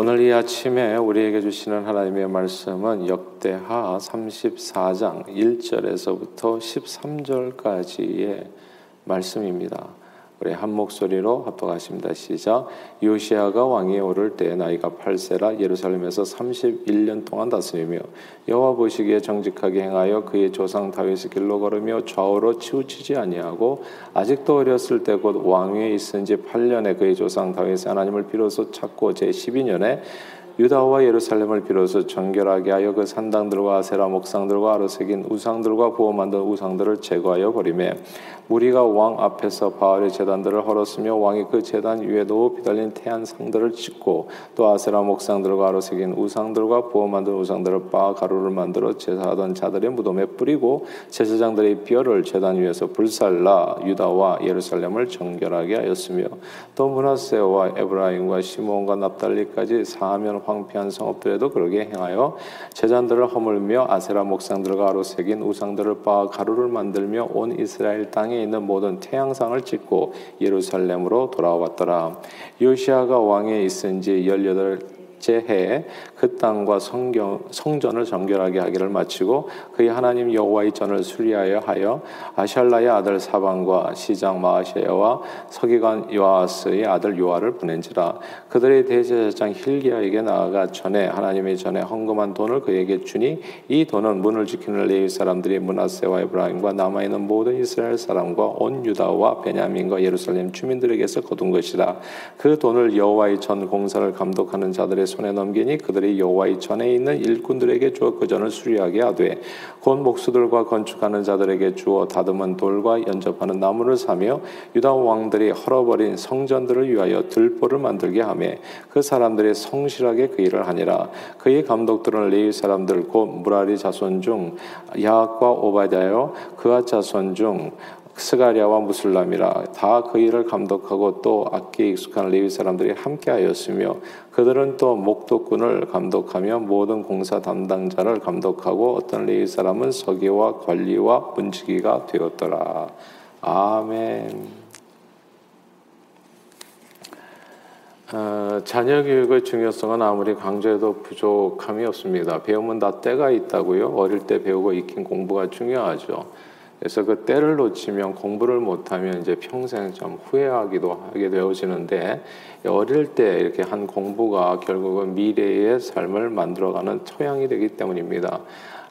오늘 이 아침에 우리에게 주시는 하나님의 말씀은 역대하 34장 1절에서부터 13절까지의 말씀입니다. 우리 한 목소리로 합독하십니다. 시작. 요시아가 왕위에 오를 때 나이가 8세라 예루살렘에서 31년 동안 다스리며 여호와 보시기에 정직하게 행하여 그의 조상 다윗의 길로 걸으며 좌우로 치우치지 아니하고 아직도 어렸을 때 곧 왕위에 있은 지 8년에 그의 조상 다윗의 하나님을 비로소 찾고 제 12년에 유다와 예루살렘을 비로소 정결하게 하여 그 산당들과 아세라 목상들과 아로 새긴 우상들과 부어 만든 우상들을 제거하여 버리매 무리가 왕 앞에서 바알의 제단들을 헐었으며 왕이 그 제단 위에 높이 달린 태안 상들을 짓고 또 아세라 목상들과 아로 새긴 우상들과 부어 만든 우상들을 빻아 가루를 만들어 제사하던 자들의 무덤에 뿌리고 제사장들의 뼈를 제단 위에서 불살라 유다와 예루살렘을 정결하게 하였으며 또 문하세와 에브라임과 시몬과 납달리까지 사하면 황폐한 성읍들에도 그러게 행하여 제단들을 허물며 아세라 목상들과 아로 새긴 우상들을 빻아 가루를 만들며 온 이스라엘 땅에 있는 모든 태양상을 찍고 예루살렘으로 돌아왔더라. 요시아가 왕에 있은 지 18 제해에 그 땅과 성경, 성전을 정결하게 하기를 마치고 그의 하나님 여호와의 전을 수리하여 하여 아샬라의 아들 사방과 시장 마아시아와 서기관 요아스의 아들 요아를 보낸지라. 그들의 대제사장 힐기야에게 나아가 전에 하나님의 전에 헌금한 돈을 그에게 주니 이 돈은 문을 지키는 레위 사람들이 문하세와 에브라임과 남아 있는 모든 이스라엘 사람과 온 유다와 베냐민과 예루살렘 주민들에게서 거둔 것이라. 그 돈을 여호와의 전 공사를 감독하는 자들의 손에 넘기니 그들이 여호와의 전에 있는 일꾼들에게 주어 그 전을 수리하게 하되 곧 목수들과 건축하는 자들에게 주어 다듬은 돌과 연접하는 나무를 사며 유다 왕들이 헐어버린 성전들을 위하여 들보를 만들게 하며 그 사람들이 성실하게 그 일을 하니라. 그의 감독들은 레위 사람들 곧 무라리 자손 중 야학과 오바댜여 그아 자손 중 스가리아와 무슬람이라 다 그 일을 감독하고 또 악기에 익숙한 레위 사람들이 함께하였으며 그들은 또 목도꾼을 감독하며 모든 공사 담당자를 감독하고 어떤 레위 사람은 서기와 관리와 문지기가 되었더라. 아멘. 어, 자녀 교육의 중요성은 아무리 강조해도 부족함이 없습니다. 배우면 다 때가 있다고요. 어릴 때 배우고 익힌 공부가 중요하죠. 그래서 그 때를 놓치면 공부를 못하면 이제 평생 좀 후회하기도 하게 되어지는데 어릴 때 이렇게 한 공부가 결국은 미래의 삶을 만들어가는 토양이 되기 때문입니다.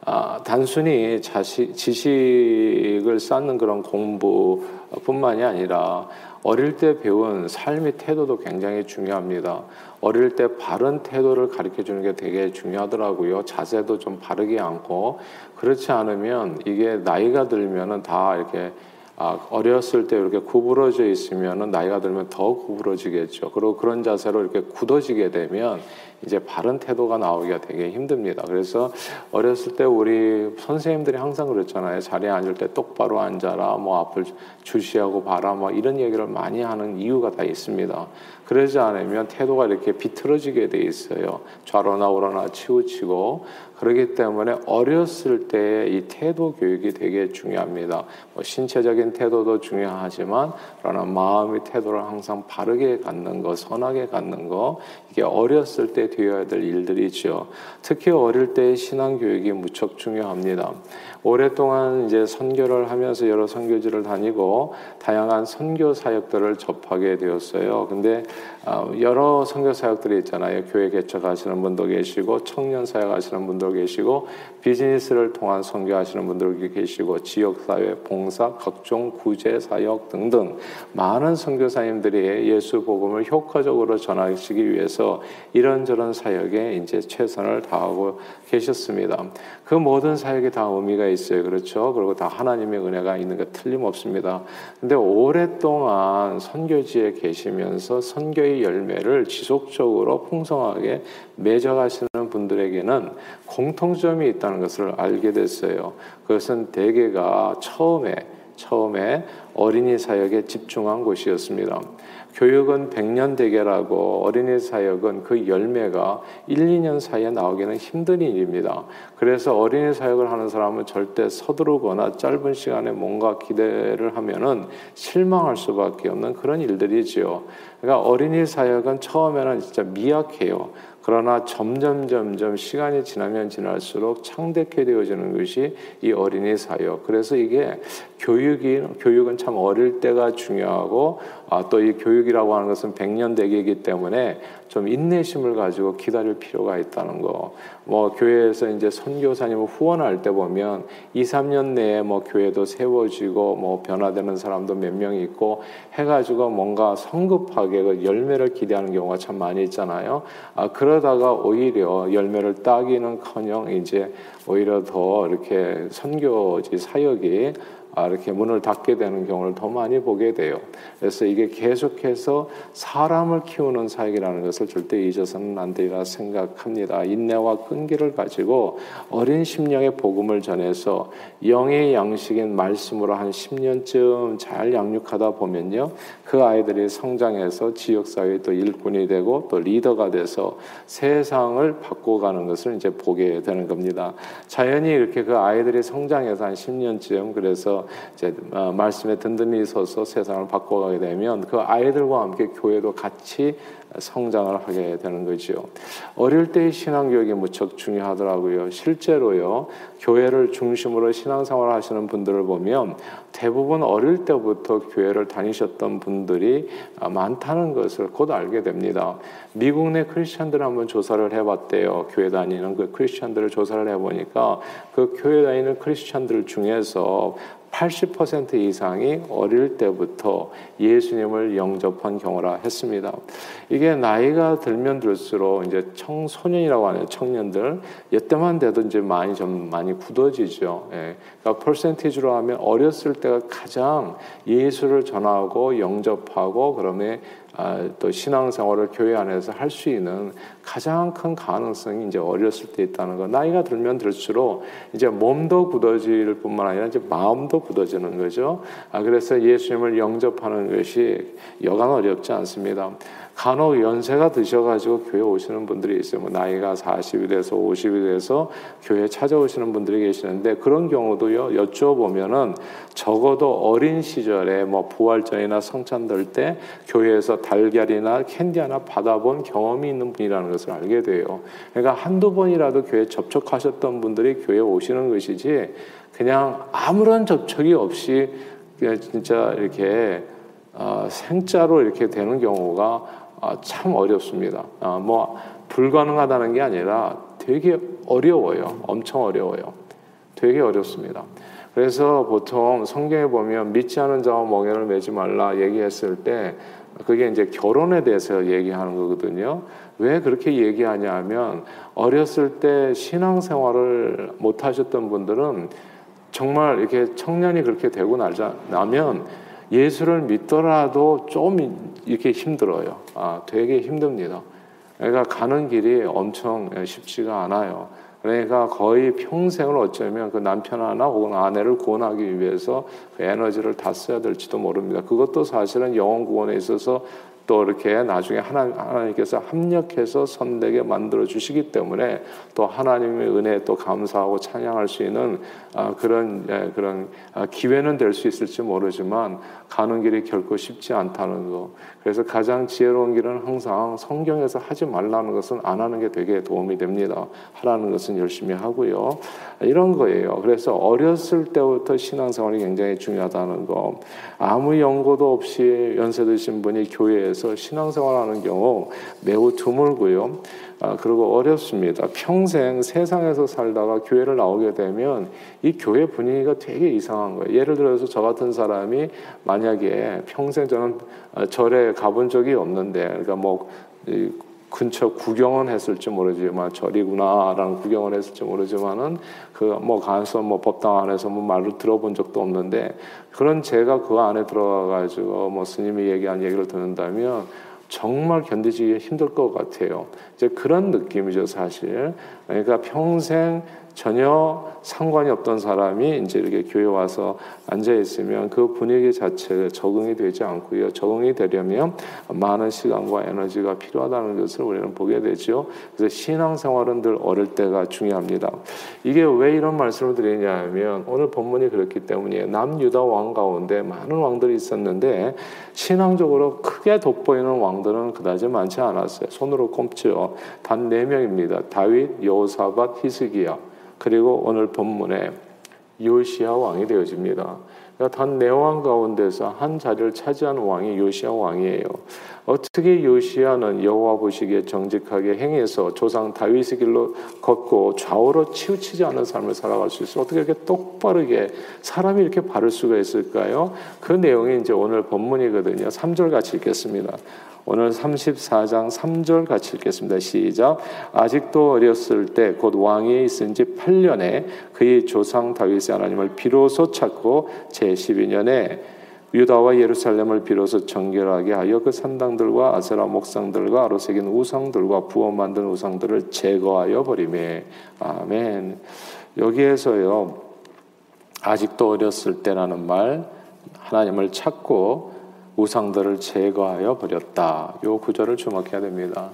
아, 단순히 자시, 지식을 쌓는 그런 공부뿐만이 아니라 어릴 때 배운 삶의 태도도 굉장히 중요합니다. 어릴 때 바른 태도를 가르쳐 주는 게 되게 중요하더라고요. 자세도 좀 바르게 않고 그렇지 않으면 이게 나이가 들면은 다 이렇게 아, 어렸을 때 이렇게 구부러져 있으면은 나이가 들면 더 구부러지겠죠. 그리고 그런 자세로 이렇게 굳어지게 되면 이제 바른 태도가 나오기가 되게 힘듭니다. 그래서 어렸을 때 우리 선생님들이 항상 그랬잖아요. 자리에 앉을 때 똑바로 앉아라, 뭐 앞을 주시하고 봐라, 뭐 이런 얘기를 많이 하는 이유가 다 있습니다. 그러지 않으면 태도가 이렇게 비틀어지게 돼 있어요. 좌로나 우로나 치우치고 그렇기 때문에 어렸을 때 이 태도 교육이 되게 중요합니다. 뭐 신체적인 태도도 중요하지만 그러나 마음의 태도를 항상 바르게 갖는 거, 선하게 갖는 거 이게 어렸을 때 되어야 될 일들이죠. 특히 어릴 때 신앙 교육이 무척 중요합니다. 오랫동안 이제 선교를 하면서 여러 선교지를 다니고 다양한 선교 사역들을 접하게 되었어요. 근데 어, 여러 선교 사역들이 있잖아요. 교회 개척하시는 분도 계시고 청년 사역하시는 분도 계시고 비즈니스를 통한 선교하시는 분들도 계시고 지역 사회 봉사, 각종 구제 사역 등등 많은 선교사님들이 예수 복음을 효과적으로 전하시기 위해서 이런저런 사역에 이제 최선을 다하고 계셨습니다. 그 모든 사역이 다 의미가 있어요. 그렇죠? 그리고 다 하나님의 은혜가 있는 게 틀림없습니다. 근데 오랫동안 선교지에 계시면서 선교의 열매를 지속적으로 풍성하게 맺어가시는 분들에게는 공통점이 있다는 것을 알게 됐어요. 그것은 대개가 처음에 처음에 어린이 사역에 집중한 곳이었습니다. 교육은 100년 대계라고 어린이 사역은 그 열매가 1, 2년 사이에 나오기는 힘든 일입니다. 그래서 어린이 사역을 하는 사람은 절대 서두르거나 짧은 시간에 뭔가 기대를 하면은 실망할 수밖에 없는 그런 일들이지요. 그러니까 어린이 사역은 처음에는 진짜 미약해요. 그러나 점점 점점 시간이 지나면 지날수록 창대케 되어지는 것이 이 어린이 사역. 그래서 이게 교육이 교육은 참 어릴 때가 중요하고 아, 또 이 교육이라고 하는 것은 백년 대계이기 때문에 좀 인내심을 가지고 기다릴 필요가 있다는 거. 뭐 교회에서 이제 선교사님을 후원할 때 보면 2, 3년 내에 뭐 교회도 세워지고 뭐 변화되는 사람도 몇 명이 있고 해가지고 뭔가 성급하게 그 열매를 기대하는 경우가 참 많이 있잖아요. 아, 그러다가 오히려 열매를 따기는커녕 이제 오히려 더 이렇게 선교지 사역이 아, 이렇게 문을 닫게 되는 경우를 더 많이 보게 돼요. 그래서 이게 계속해서 사람을 키우는 사역이라는 것을 절대 잊어서는 안 되리라 생각합니다. 인내와 끈기를 가지고 어린 심령의 복음을 전해서 영의 양식인 말씀으로 한 10년쯤 잘 양육하다 보면요. 그 아이들이 성장해서 지역사회 또 일꾼이 되고 또 리더가 돼서 세상을 바꿔가는 것을 이제 보게 되는 겁니다. 자연히 이렇게 그 아이들이 성장해서 한 10년쯤 그래서 이제 어, 말씀에 든든히 서서 세상을 바꿔가게 되면 그 아이들과 함께 교회도 같이 성장을 하게 되는 거지요. 어릴 때의 신앙교육이 무척 중요하더라고요. 실제로요, 교회를 중심으로 신앙생활 하시는 분들을 보면 대부분 어릴 때부터 교회를 다니셨던 분들이 많다는 것을 곧 알게 됩니다. 미국 내 크리스천들 한번 조사를 해봤대요. 교회 다니는 그 크리스천들을 조사를 해보니까 그 교회 다니는 크리스천들 중에서 80% 이상이 어릴 때부터 예수님을 영접한 경우라 했습니다. 이게 나이가 들면 들수록 이제 청소년이라고 하는 청년들 이때만 돼도 이제 많이 좀 많이 굳어지죠. 예. 그러니까 퍼센티지로 하면 어렸을 때가 가장 예수를 전하고 영접하고 그러면 아, 또 신앙생활을 교회 안에서 할 수 있는 가장 큰 가능성이 이제 어렸을 때 있다는 거. 나이가 들면 들수록 이제 몸도 굳어질 뿐만 아니라 이제 마음도 굳어지는 거죠. 아, 그래서 예수님을 영접하는 것이 여간 어렵지 않습니다. 간혹 연세가 드셔가지고 교회 오시는 분들이 있어요. 뭐 나이가 40이 돼서 50이 돼서 교회 찾아오시는 분들이 계시는데 그런 경우도요, 여쭤보면은 적어도 어린 시절에 뭐 부활절이나 성찬들 때 교회에서 달걀이나 캔디 하나 받아본 경험이 있는 분이라는 것을 알게 돼요. 그러니까 한두 번이라도 교회 접촉하셨던 분들이 교회 오시는 것이지 그냥 아무런 접촉이 없이 진짜 이렇게 어, 생자로 이렇게 되는 경우가 아, 참 어렵습니다. 아, 뭐 불가능하다는 게 아니라 되게 어려워요. 엄청 어려워요. 되게 어렵습니다. 그래서 보통 성경에 보면 믿지 않은 자와 멍에를 매지 말라 얘기했을 때 그게 이제 결혼에 대해서 얘기하는 거거든요. 왜 그렇게 얘기하냐 하면 어렸을 때 신앙생활을 못 하셨던 분들은 정말 이렇게 청년이 그렇게 되고 나면 예수를 믿더라도 좀 이렇게 힘들어요. 아, 되게 힘듭니다. 그러니까 가는 길이 엄청 쉽지가 않아요. 그러니까 거의 평생을 어쩌면 그 남편 하나 혹은 아내를 구원하기 위해서 그 에너지를 다 써야 될지도 모릅니다. 그것도 사실은 영혼 구원에 있어서 또 이렇게 나중에 하나님, 께서 합력해서 선되게 만들어 주시기 때문에 또 하나님의 은혜에 또 감사하고 찬양할 수 있는 아, 그런 예, 그런 아, 기회는 될 수 있을지 모르지만 가는 길이 결코 쉽지 않다는 거. 그래서 가장 지혜로운 길은 항상 성경에서 하지 말라는 것은 안 하는 게 되게 도움이 됩니다. 하라는 것은 열심히 하고요. 이런 거예요. 그래서 어렸을 때부터 신앙생활이 굉장히 중요하다는 거. 아무 연고도 없이 연세 드신 분이 교회에서 신앙생활하는 경우 매우 드물고요. 아, 그리고 어렵습니다. 평생 세상에서 살다가 교회를 나오게 되면 이 교회 분위기가 되게 이상한 거예요. 예를 들어서 저 같은 사람이 만약에 평생 저는 절에 가본 적이 없는데, 그러니까 뭐 근처 구경은 했을지 모르지만 절이구나라는 구경을 했을지 모르지만은 그 뭐 가서 뭐 법당 안에서 뭐 말을 들어본 적도 없는데 그런 제가 그 안에 들어가 가지고 뭐 스님이 얘기한 얘기를 듣는다면 정말 견디기 힘들 것 같아요. 이제 그런 느낌이죠, 사실. 그러니까 평생 전혀 상관이 없던 사람이 이제 이렇게 교회 와서 앉아 있으면 그 분위기 자체가 적응이 되지 않고요. 적응이 되려면 많은 시간과 에너지가 필요하다는 것을 우리는 보게 되죠. 그래서 신앙생활은 늘 어릴 때가 중요합니다. 이게 왜 이런 말씀을 드리냐면 오늘 본문이 그렇기 때문이에요. 남유다 왕 가운데 많은 왕들이 있었는데 신앙적으로 크게 돋보이는 왕들은 그다지 많지 않았어요. 손으로 꼽죠. 단 네 명입니다. 다윗, 여호사밧, 히스기야. 그리고 오늘 본문에 요시아 왕이 되어집니다. 그러니까 단네 왕 가운데서 한 자리를 차지한 왕이 요시아 왕이에요. 어떻게 요시아는 여호와 보시기에 정직하게 행해서 조상 다윗의 길로 걷고 좌우로 치우치지 않은 삶을 살아갈 수 있어? 어떻게 이렇게 똑바르게 사람이 이렇게 바를 수가 있을까요? 그 내용이 이제 오늘 본문이거든요. 3절 같이 읽겠습니다. 오늘 34장 3절 같이 읽겠습니다. 시작. 아직도 어렸을 때 곧 왕위에 있은 지 8년에 그의 조상 다윗의 하나님을 비로소 찾고 제 12년에 유다와 예루살렘을 비로소 정결하게 하여 그 산당들과 아세라 목상들과 아로 새긴 우상들과 부어 만든 우상들을 제거하여 버리매 아멘. 여기에서요 아직도 어렸을 때라는 말 하나님을 찾고 우상들을 제거하여 버렸다. 요 구절을 주목해야 됩니다.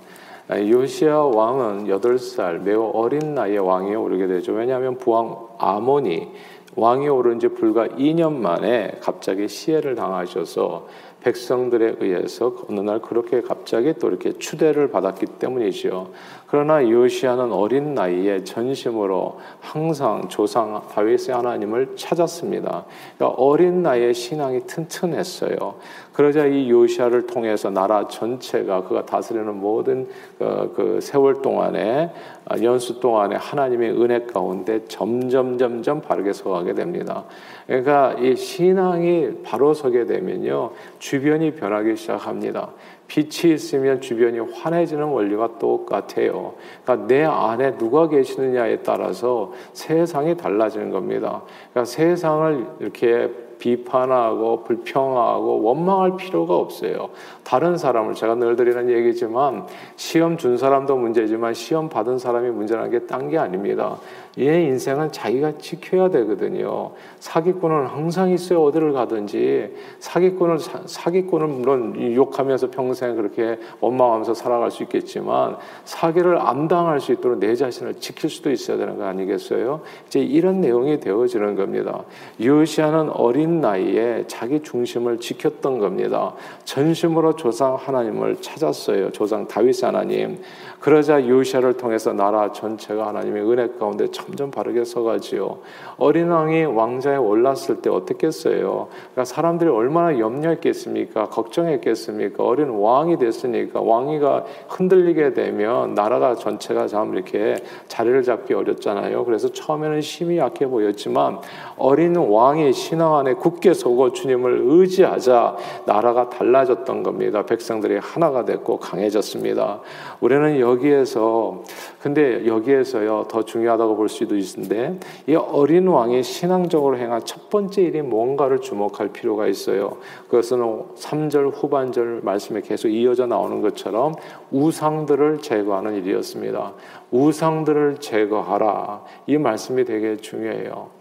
요시아 왕은 8살 매우 어린 나이에 왕위에 오르게 되죠. 왜냐하면 부왕 아몬이 왕이 오른 지 불과 2년 만에 갑자기 시해를 당하셔서 백성들에 의해서 어느 날 그렇게 갑자기 또 이렇게 추대를 받았기 때문이지요. 그러나 요시아는 어린 나이에 전심으로 항상 조상 다윗의 하나님을 찾았습니다. 그러니까 어린 나이에 신앙이 튼튼했어요. 그러자 이 요시아를 통해서 나라 전체가 그가 다스리는 모든 그, 그 세월 동안에 아, 연수 동안에 하나님의 은혜 가운데 점점 점점 바르게 서가게 됩니다. 그러니까 이 신앙이 바로 서게 되면요 주변이 변하기 시작합니다. 빛이 있으면 주변이 환해지는 원리가 똑같아요. 그러니까 내 안에 누가 계시느냐에 따라서 세상이 달라지는 겁니다. 그러니까 세상을 이렇게 비판하고 불평하고 원망할 필요가 없어요. 다른 사람을 제가 늘 드리는 얘기지만 시험 준 사람도 문제지만 시험 받은 사람이 문제라는 게 딴 게 아닙니다. 얘 인생은 자기가 지켜야 되거든요. 사기꾼은 항상 있어요. 어디를 가든지. 사기꾼을, 사기꾼은 물론 욕하면서 평생 그렇게 원망하면서 살아갈 수 있겠지만 사기를 안 당할 수 있도록 내 자신을 지킬 수도 있어야 되는 거 아니겠어요? 이제 이런 내용이 되어지는 겁니다. 요시아는 어린 나이에 자기 중심을 지켰던 겁니다. 전심으로 조상 하나님을 찾았어요. 조상 다윗 하나님. 그러자 요시아를 통해서 나라 전체가 하나님의 은혜 가운데 점점 바르게 서가지요. 어린 왕이 왕자에 올랐을 때 어떻겠어요? 그러니까 사람들이 얼마나 염려했겠습니까? 걱정했겠습니까? 어린 왕이 됐으니까 왕위가 흔들리게 되면 나라가 전체가 참 이렇게 자리를 잡기 어렵잖아요. 그래서 처음에는 힘이 약해 보였지만 어린 왕이 신앙 안에 굳게 서고 주님을 의지하자 나라가 달라졌던 겁니다. 백성들이 하나가 됐고 강해졌습니다. 우리는 여기에서 근데 여기에서요 더 중요하다고 볼 수도 있는데 이 어린 왕이 신앙적으로 행한 첫 번째 일이 뭔가를 주목할 필요가 있어요. 그것은 3절 후반절 말씀에 계속 이어져 나오는 것처럼 우상들을 제거하는 일이었습니다. 우상들을 제거하라. 이 말씀이 되게 중요해요.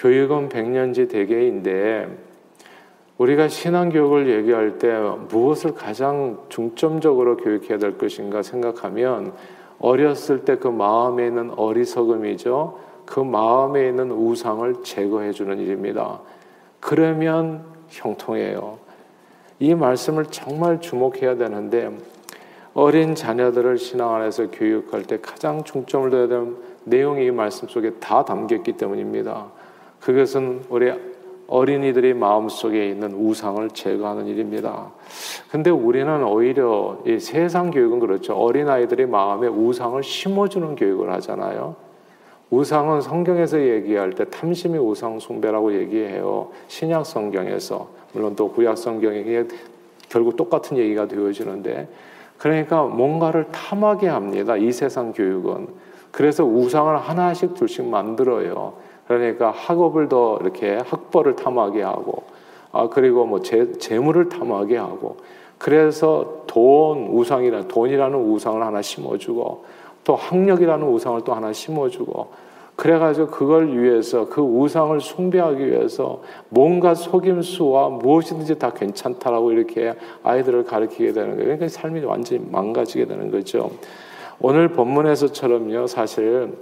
교육은 백년지 대계인데 우리가 신앙교육을 얘기할 때 무엇을 가장 중점적으로 교육해야 될 것인가 생각하면 어렸을 때 그 마음에 있는 어리석음이죠. 그 마음에 있는 우상을 제거해 주는 일입니다. 그러면 형통해요. 이 말씀을 정말 주목해야 되는데 어린 자녀들을 신앙 안에서 교육할 때 가장 중점을 둬야 되는 내용이 이 말씀 속에 다 담겼기 때문입니다. 그것은 우리 어린이들의 마음속에 있는 우상을 제거하는 일입니다. 근데 우리는 오히려 이 세상 교육은 그렇죠. 어린아이들의 마음에 우상을 심어주는 교육을 하잖아요. 우상은 성경에서 얘기할 때 탐심이 우상 숭배라고 얘기해요. 신약 성경에서 물론 또 구약 성경에 결국 똑같은 얘기가 되어지는데 그러니까 뭔가를 탐하게 합니다. 이 세상 교육은 그래서 우상을 하나씩 둘씩 만들어요. 그러니까 학업을 더 이렇게 학벌을 탐하게 하고 아 그리고 뭐 재, 재물을 탐하게 하고 그래서 돈, 우상이라 돈이라는 우상을 하나 심어주고 또 학력이라는 우상을 또 하나 심어주고 그래가지고 그걸 위해서 그 우상을 숭배하기 위해서 뭔가 속임수와 무엇이든지 다 괜찮다라고 이렇게 아이들을 가르치게 되는 거예요. 그러니까 삶이 완전히 망가지게 되는 거죠. 오늘 본문에서처럼요, 사실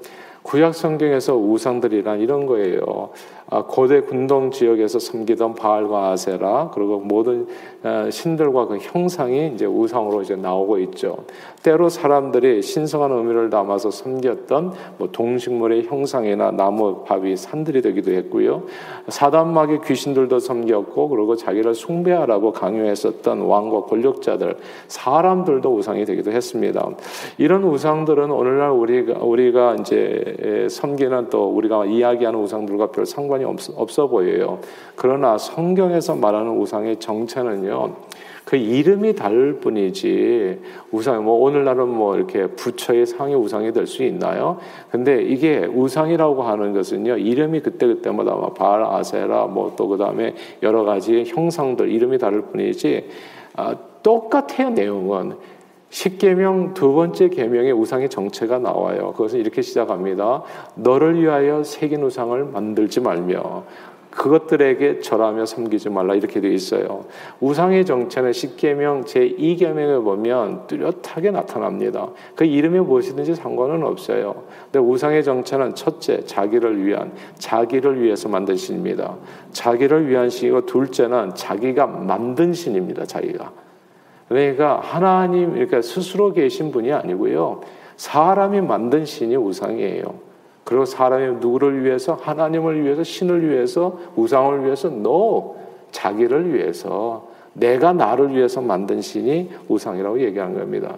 구약 성경에서 우상들이란 이런 거예요. 아, 고대 군동 지역에서 섬기던 바알과 아세라 그리고 모든 어, 신들과 그 형상이 이제 우상으로 이제 나오고 있죠. 때로 사람들이 신성한 의미를 담아서 섬겼던 뭐 동식물의 형상이나 나무, 바위, 산들이 되기도 했고요. 사단막의 귀신들도 섬겼고 그리고 자기를 숭배하라고 강요했었던 왕과 권력자들, 사람들도 우상이 되기도 했습니다. 이런 우상들은 오늘날 우리가 우리가 이제 섬기는 또 우리가 이야기하는 우상들과 별 상관 상관이 없, 어 보여요. 그러나 성경에서 말하는 우상의 정체는요. 그 이름이 다를 뿐이지 우상 뭐 오늘날은 뭐 이렇게 부처의 상이 우상이 될 수 있나요? 근데 이게 우상이라고 하는 것은요 이름이 그때 그때마다 바알 아세라 뭐 또 그다음에 여러 가지 형상들 이름이 다를 뿐이지 아, 똑같아요 내용은 십계명 두 번째 계명의 우상의 정체가 나와요. 그것은 이렇게 시작합니다. 너를 위하여 새긴 우상을 만들지 말며 그것들에게 절하며 섬기지 말라 이렇게 되어 있어요. 우상의 정체는 십계명 제 2계명에 보면 뚜렷하게 나타납니다. 그 이름이 무엇이든지 상관은 없어요. 근데 우상의 정체는 첫째 자기를 위한 자기를 위해서 만든 신입니다. 자기를 위한 신이고 둘째는 자기가 만든 신입니다. 자기가. 그러니까 하나님 그러니까 스스로 계신 분이 아니고요. 사람이 만든 신이 우상이에요. 그리고 사람이 누구를 위해서 하나님을 위해서 신을 위해서 우상을 위해서 너 자기를 위해서 내가 나를 위해서 만든 신이 우상이라고 얘기하는 겁니다.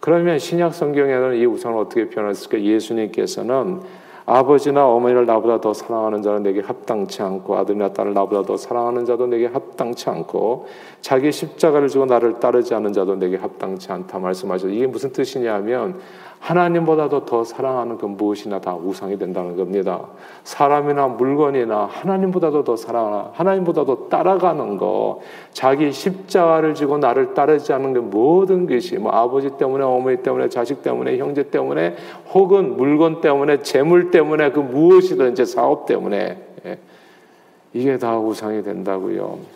그러면 신약 성경에는 이 우상을 어떻게 표현했을까? 예수님께서는 아버지나 어머니를 나보다 더 사랑하는 자는 내게 합당치 않고 아들이나 딸을 나보다 더 사랑하는 자도 내게 합당치 않고 자기 십자가를 지고 나를 따르지 않는 자도 내게 합당치 않다 말씀하셔서 이게 무슨 뜻이냐면 하나님보다도 더 사랑하는 그 무엇이나 다 우상이 된다는 겁니다. 사람이나 물건이나 하나님보다도 더 사랑하는 하나님보다도 따라가는 거, 자기 십자가를 지고 나를 따르지 않는 그 모든 것이 뭐 아버지 때문에 어머니 때문에 자식 때문에 형제 때문에 혹은 물건 때문에 재물 때문에 그 무엇이든지 사업 때문에 예. 이게 다 우상이 된다고요.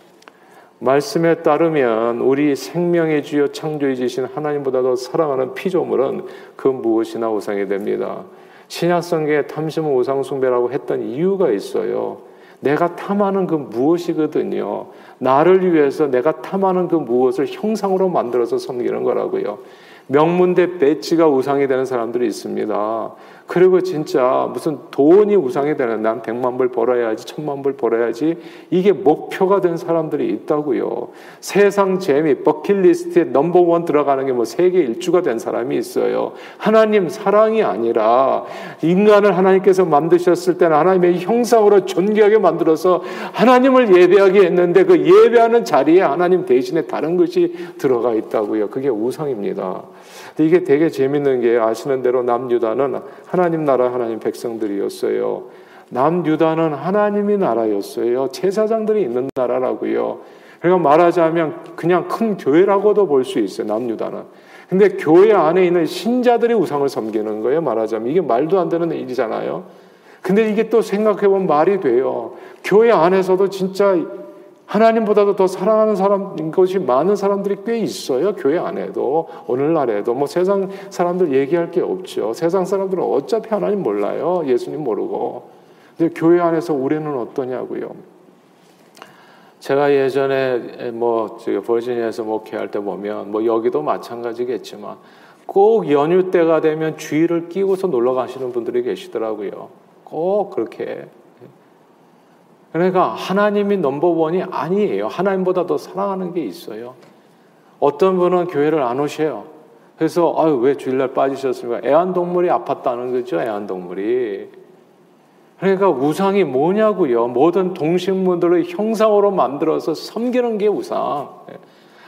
말씀에 따르면 우리 생명의 주여 창조해 주신 하나님보다 도 사랑하는 피조물은 그 무엇이나 우상이 됩니다. 신약 성경에 탐심은 우상 숭배라고 했던 이유가 있어요. 내가 탐하는 그 무엇이거든요. 나를 위해서 내가 탐하는 그 무엇을 형상으로 만들어서 섬기는 거라고요. 명문대 배지가 우상이 되는 사람들이 있습니다. 그리고 진짜 무슨 돈이 우상이 되는 난 백만 불 벌어야지 천만 불 벌어야지 이게 목표가 된 사람들이 있다고요. 세상 재미 버킷리스트에 넘버원 들어가는 게 뭐 세계 일주가 된 사람이 있어요. 하나님 사랑이 아니라 인간을 하나님께서 만드셨을 때는 하나님의 형상으로 존귀하게 만들어서 하나님을 예배하게 했는데 그 예배하는 자리에 하나님 대신에 다른 것이 들어가 있다고요. 그게 우상입니다. 이게 되게 재밌는 게 아시는 대로 남유다는 하나님 나라 하나님 백성들이었어요. 남유다는 하나님이 나라였어요. 제사장들이 있는 나라라고요. 그러니까 말하자면 그냥 큰 교회라고도 볼 수 있어요. 남유다는. 근데 교회 안에 있는 신자들이 우상을 섬기는 거예요. 말하자면 이게 말도 안 되는 일이잖아요. 근데 이게 또 생각해 보면 말이 돼요. 교회 안에서도 진짜 하나님보다도 더 사랑하는 사람 것이 많은 사람들이 꽤 있어요. 교회 안에도 오늘날에도 뭐 세상 사람들 얘기할 게 없죠. 세상 사람들은 어차피 하나님 몰라요. 예수님 모르고. 근데 교회 안에서 우리는 어떠냐고요. 제가 예전에 뭐 버지니아에서 목회할 때 보면 뭐 여기도 마찬가지겠지만 꼭 연휴 때가 되면 주의를 끼고서 놀러 가시는 분들이 계시더라고요. 꼭 그렇게 그러니까 하나님이 넘버원이 아니에요. 하나님보다 더 사랑하는 게 있어요. 어떤 분은 교회를 안 오셔요. 그래서 아유 왜 주일날 빠지셨습니까? 애완동물이 아팠다는 거죠. 애완동물이. 그러니까 우상이 뭐냐고요. 모든 동식물들을 형상으로 만들어서 섬기는 게 우상.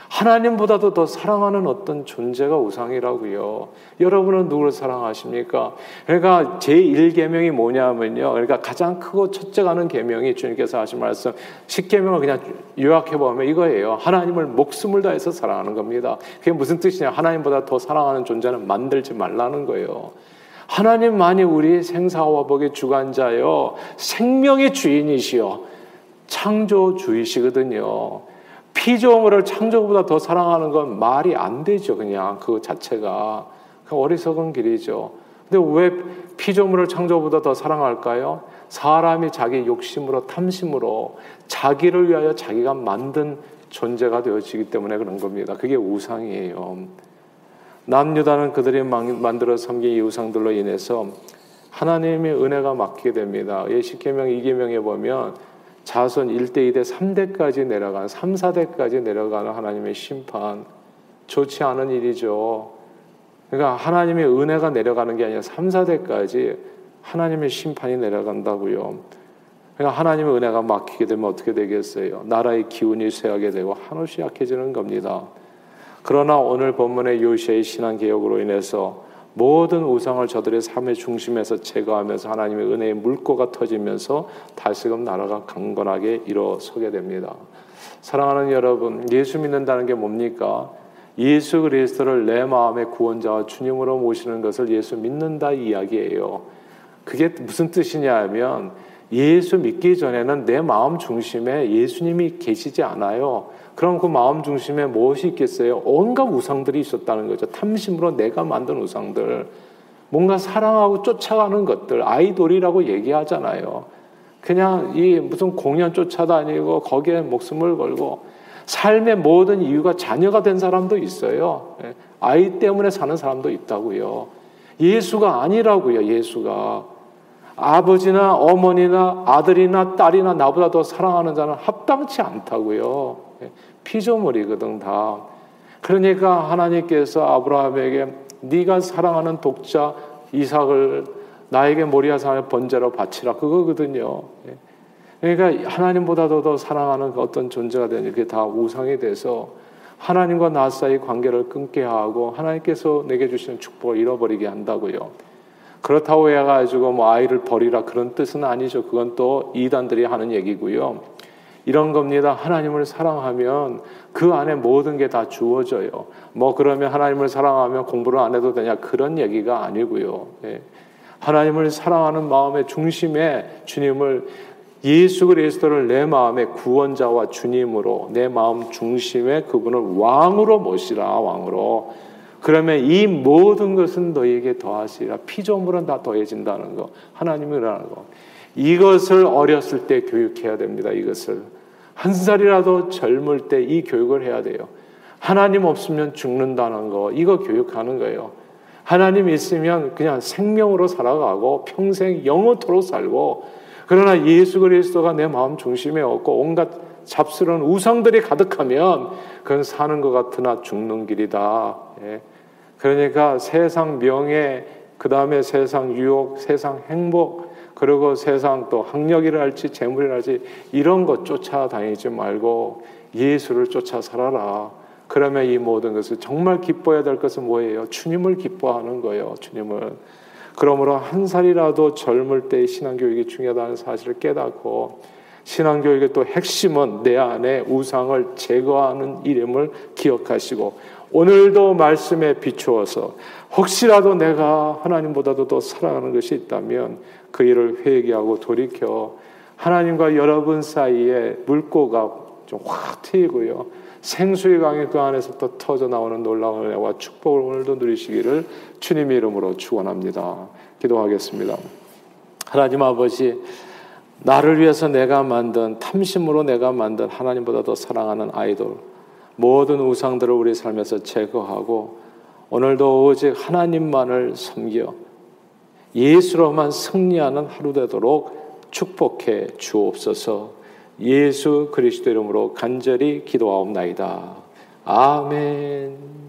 하나님보다도 더 사랑하는 어떤 존재가 우상이라고요. 여러분은 누구를 사랑하십니까? 그러니까 제1계명이 뭐냐면요. 그러니까 가장 크고 첫째 가는 계명이 주님께서 하신 말씀 10계명을 그냥 요약해 보면 이거예요. 하나님을 목숨을 다해서 사랑하는 겁니다. 그게 무슨 뜻이냐? 하나님보다 더 사랑하는 존재는 만들지 말라는 거예요. 하나님만이 우리 생사와 복의 주관자요. 생명의 주인이시요. 창조주이시거든요. 피조물을 창조보다 더 사랑하는 건 말이 안 되죠. 그냥 그 자체가 그 어리석은 길이죠. 근데 왜 피조물을 창조보다 더 사랑할까요? 사람이 자기 욕심으로 탐심으로 자기를 위하여 자기가 만든 존재가 되어지기 때문에 그런 겁니다. 그게 우상이에요. 남유다는 그들이 만들어 섬긴 이 우상들로 인해서 하나님의 은혜가 막히게 됩니다. 예시계명 2계명에 보면 자손 1대, 2대, 3대까지 내려가는 3, 4대까지 내려가는 하나님의 심판 좋지 않은 일이죠. 그러니까 하나님의 은혜가 내려가는 게 아니라 3, 4대까지 하나님의 심판이 내려간다고요. 그러니까 하나님의 은혜가 막히게 되면 어떻게 되겠어요? 나라의 기운이 쇠하게 되고 한없이 약해지는 겁니다. 그러나 오늘 본문의 요시의 신앙 개혁으로 인해서 모든 우상을 저들의 삶의 중심에서 제거하면서 하나님의 은혜의 물꼬가 터지면서 다시금 나라가 강건하게 일어서게 됩니다. 사랑하는 여러분, 예수 믿는다는 게 뭡니까? 예수 그리스도를 내 마음의 구원자와 주님으로 모시는 것을 예수 믿는다 이야기예요. 그게 무슨 뜻이냐 하면 예수 믿기 전에는 내 마음 중심에 예수님이 계시지 않아요. 그럼 그 마음 중심에 무엇이 있겠어요? 온갖 우상들이 있었다는 거죠. 탐심으로 내가 만든 우상들. 뭔가 사랑하고 쫓아가는 것들. 아이돌이라고 얘기하잖아요. 그냥 이 무슨 공연 쫓아다니고 거기에 목숨을 걸고 삶의 모든 이유가 자녀가 된 사람도 있어요. 예. 아이 때문에 사는 사람도 있다고요. 예수가 아니라고요, 예수가. 아버지나 어머니나 아들이나 딸이나 나보다 더 사랑하는 자는 합당치 않다고요. 피조물이거든 다. 그러니까 하나님께서 아브라함에게 네가 사랑하는 독자 이삭을 나에게 모리아 산의 번제로 바치라 그거거든요. 그러니까 하나님보다도 더 사랑하는 그 어떤 존재가 되는 그게 다 우상이 돼서 하나님과 나 사이 관계를 끊게 하고 하나님께서 내게 주시는 축복을 잃어버리게 한다고요. 그렇다고 해가지고 뭐 아이를 버리라 그런 뜻은 아니죠. 그건 또 이단들이 하는 얘기고요. 이런 겁니다. 하나님을 사랑하면 그 안에 모든 게 다 주어져요. 뭐 그러면 하나님을 사랑하면 공부를 안 해도 되냐 그런 얘기가 아니고요. 예. 하나님을 사랑하는 마음의 중심에 주님을 예수 그리스도를 내 마음의 구원자와 주님으로 내 마음 중심에 그분을 왕으로 모시라 왕으로 그러면 이 모든 것은 너에게 더하시라. 피조물은 다 더해진다는 거. 하나님이라는 거. 이것을 어렸을 때 교육해야 됩니다. 이것을. 한 살이라도 젊을 때 이 교육을 해야 돼요. 하나님 없으면 죽는다는 거. 이거 교육하는 거예요. 하나님 있으면 그냥 생명으로 살아가고 평생 영원토록 살고 그러나 예수 그리스도가 내 마음 중심에 없고 온갖 잡스러운 우상들이 가득하면 그건 사는 것 같으나 죽는 길이다. 예. 그러니까 세상 명예, 그 다음에 세상 유혹, 세상 행복, 그리고 세상 또 학력이랄지 재물이랄지 이런 것 쫓아다니지 말고 예수를 쫓아 살아라. 그러면 이 모든 것을 정말 기뻐해야 될 것은 뭐예요? 주님을 기뻐하는 거예요. 주님을. 그러므로 한 살이라도 젊을 때 신앙교육이 중요하다는 사실을 깨닫고 신앙교육의 또 핵심은 내 안에 우상을 제거하는 이름을 기억하시고 오늘도 말씀에 비추어서 혹시라도 내가 하나님보다도 더 사랑하는 것이 있다면 그 일을 회개하고 돌이켜 하나님과 여러분 사이에 물고가 좀 확 트이고요. 생수의 강이 그 안에서 또 터져 나오는 놀라운 은혜와 축복을 오늘도 누리시기를 주님의 이름으로 축원합니다. 기도하겠습니다. 하나님 아버지 나를 위해서 내가 만든 탐심으로 내가 만든 하나님보다 더 사랑하는 아이돌 모든 우상들을 우리 삶에서 제거하고 오늘도 오직 하나님만을 섬겨 예수로만 승리하는 하루 되도록 축복해 주옵소서 예수 그리스도 이름으로 간절히 기도하옵나이다. 아멘.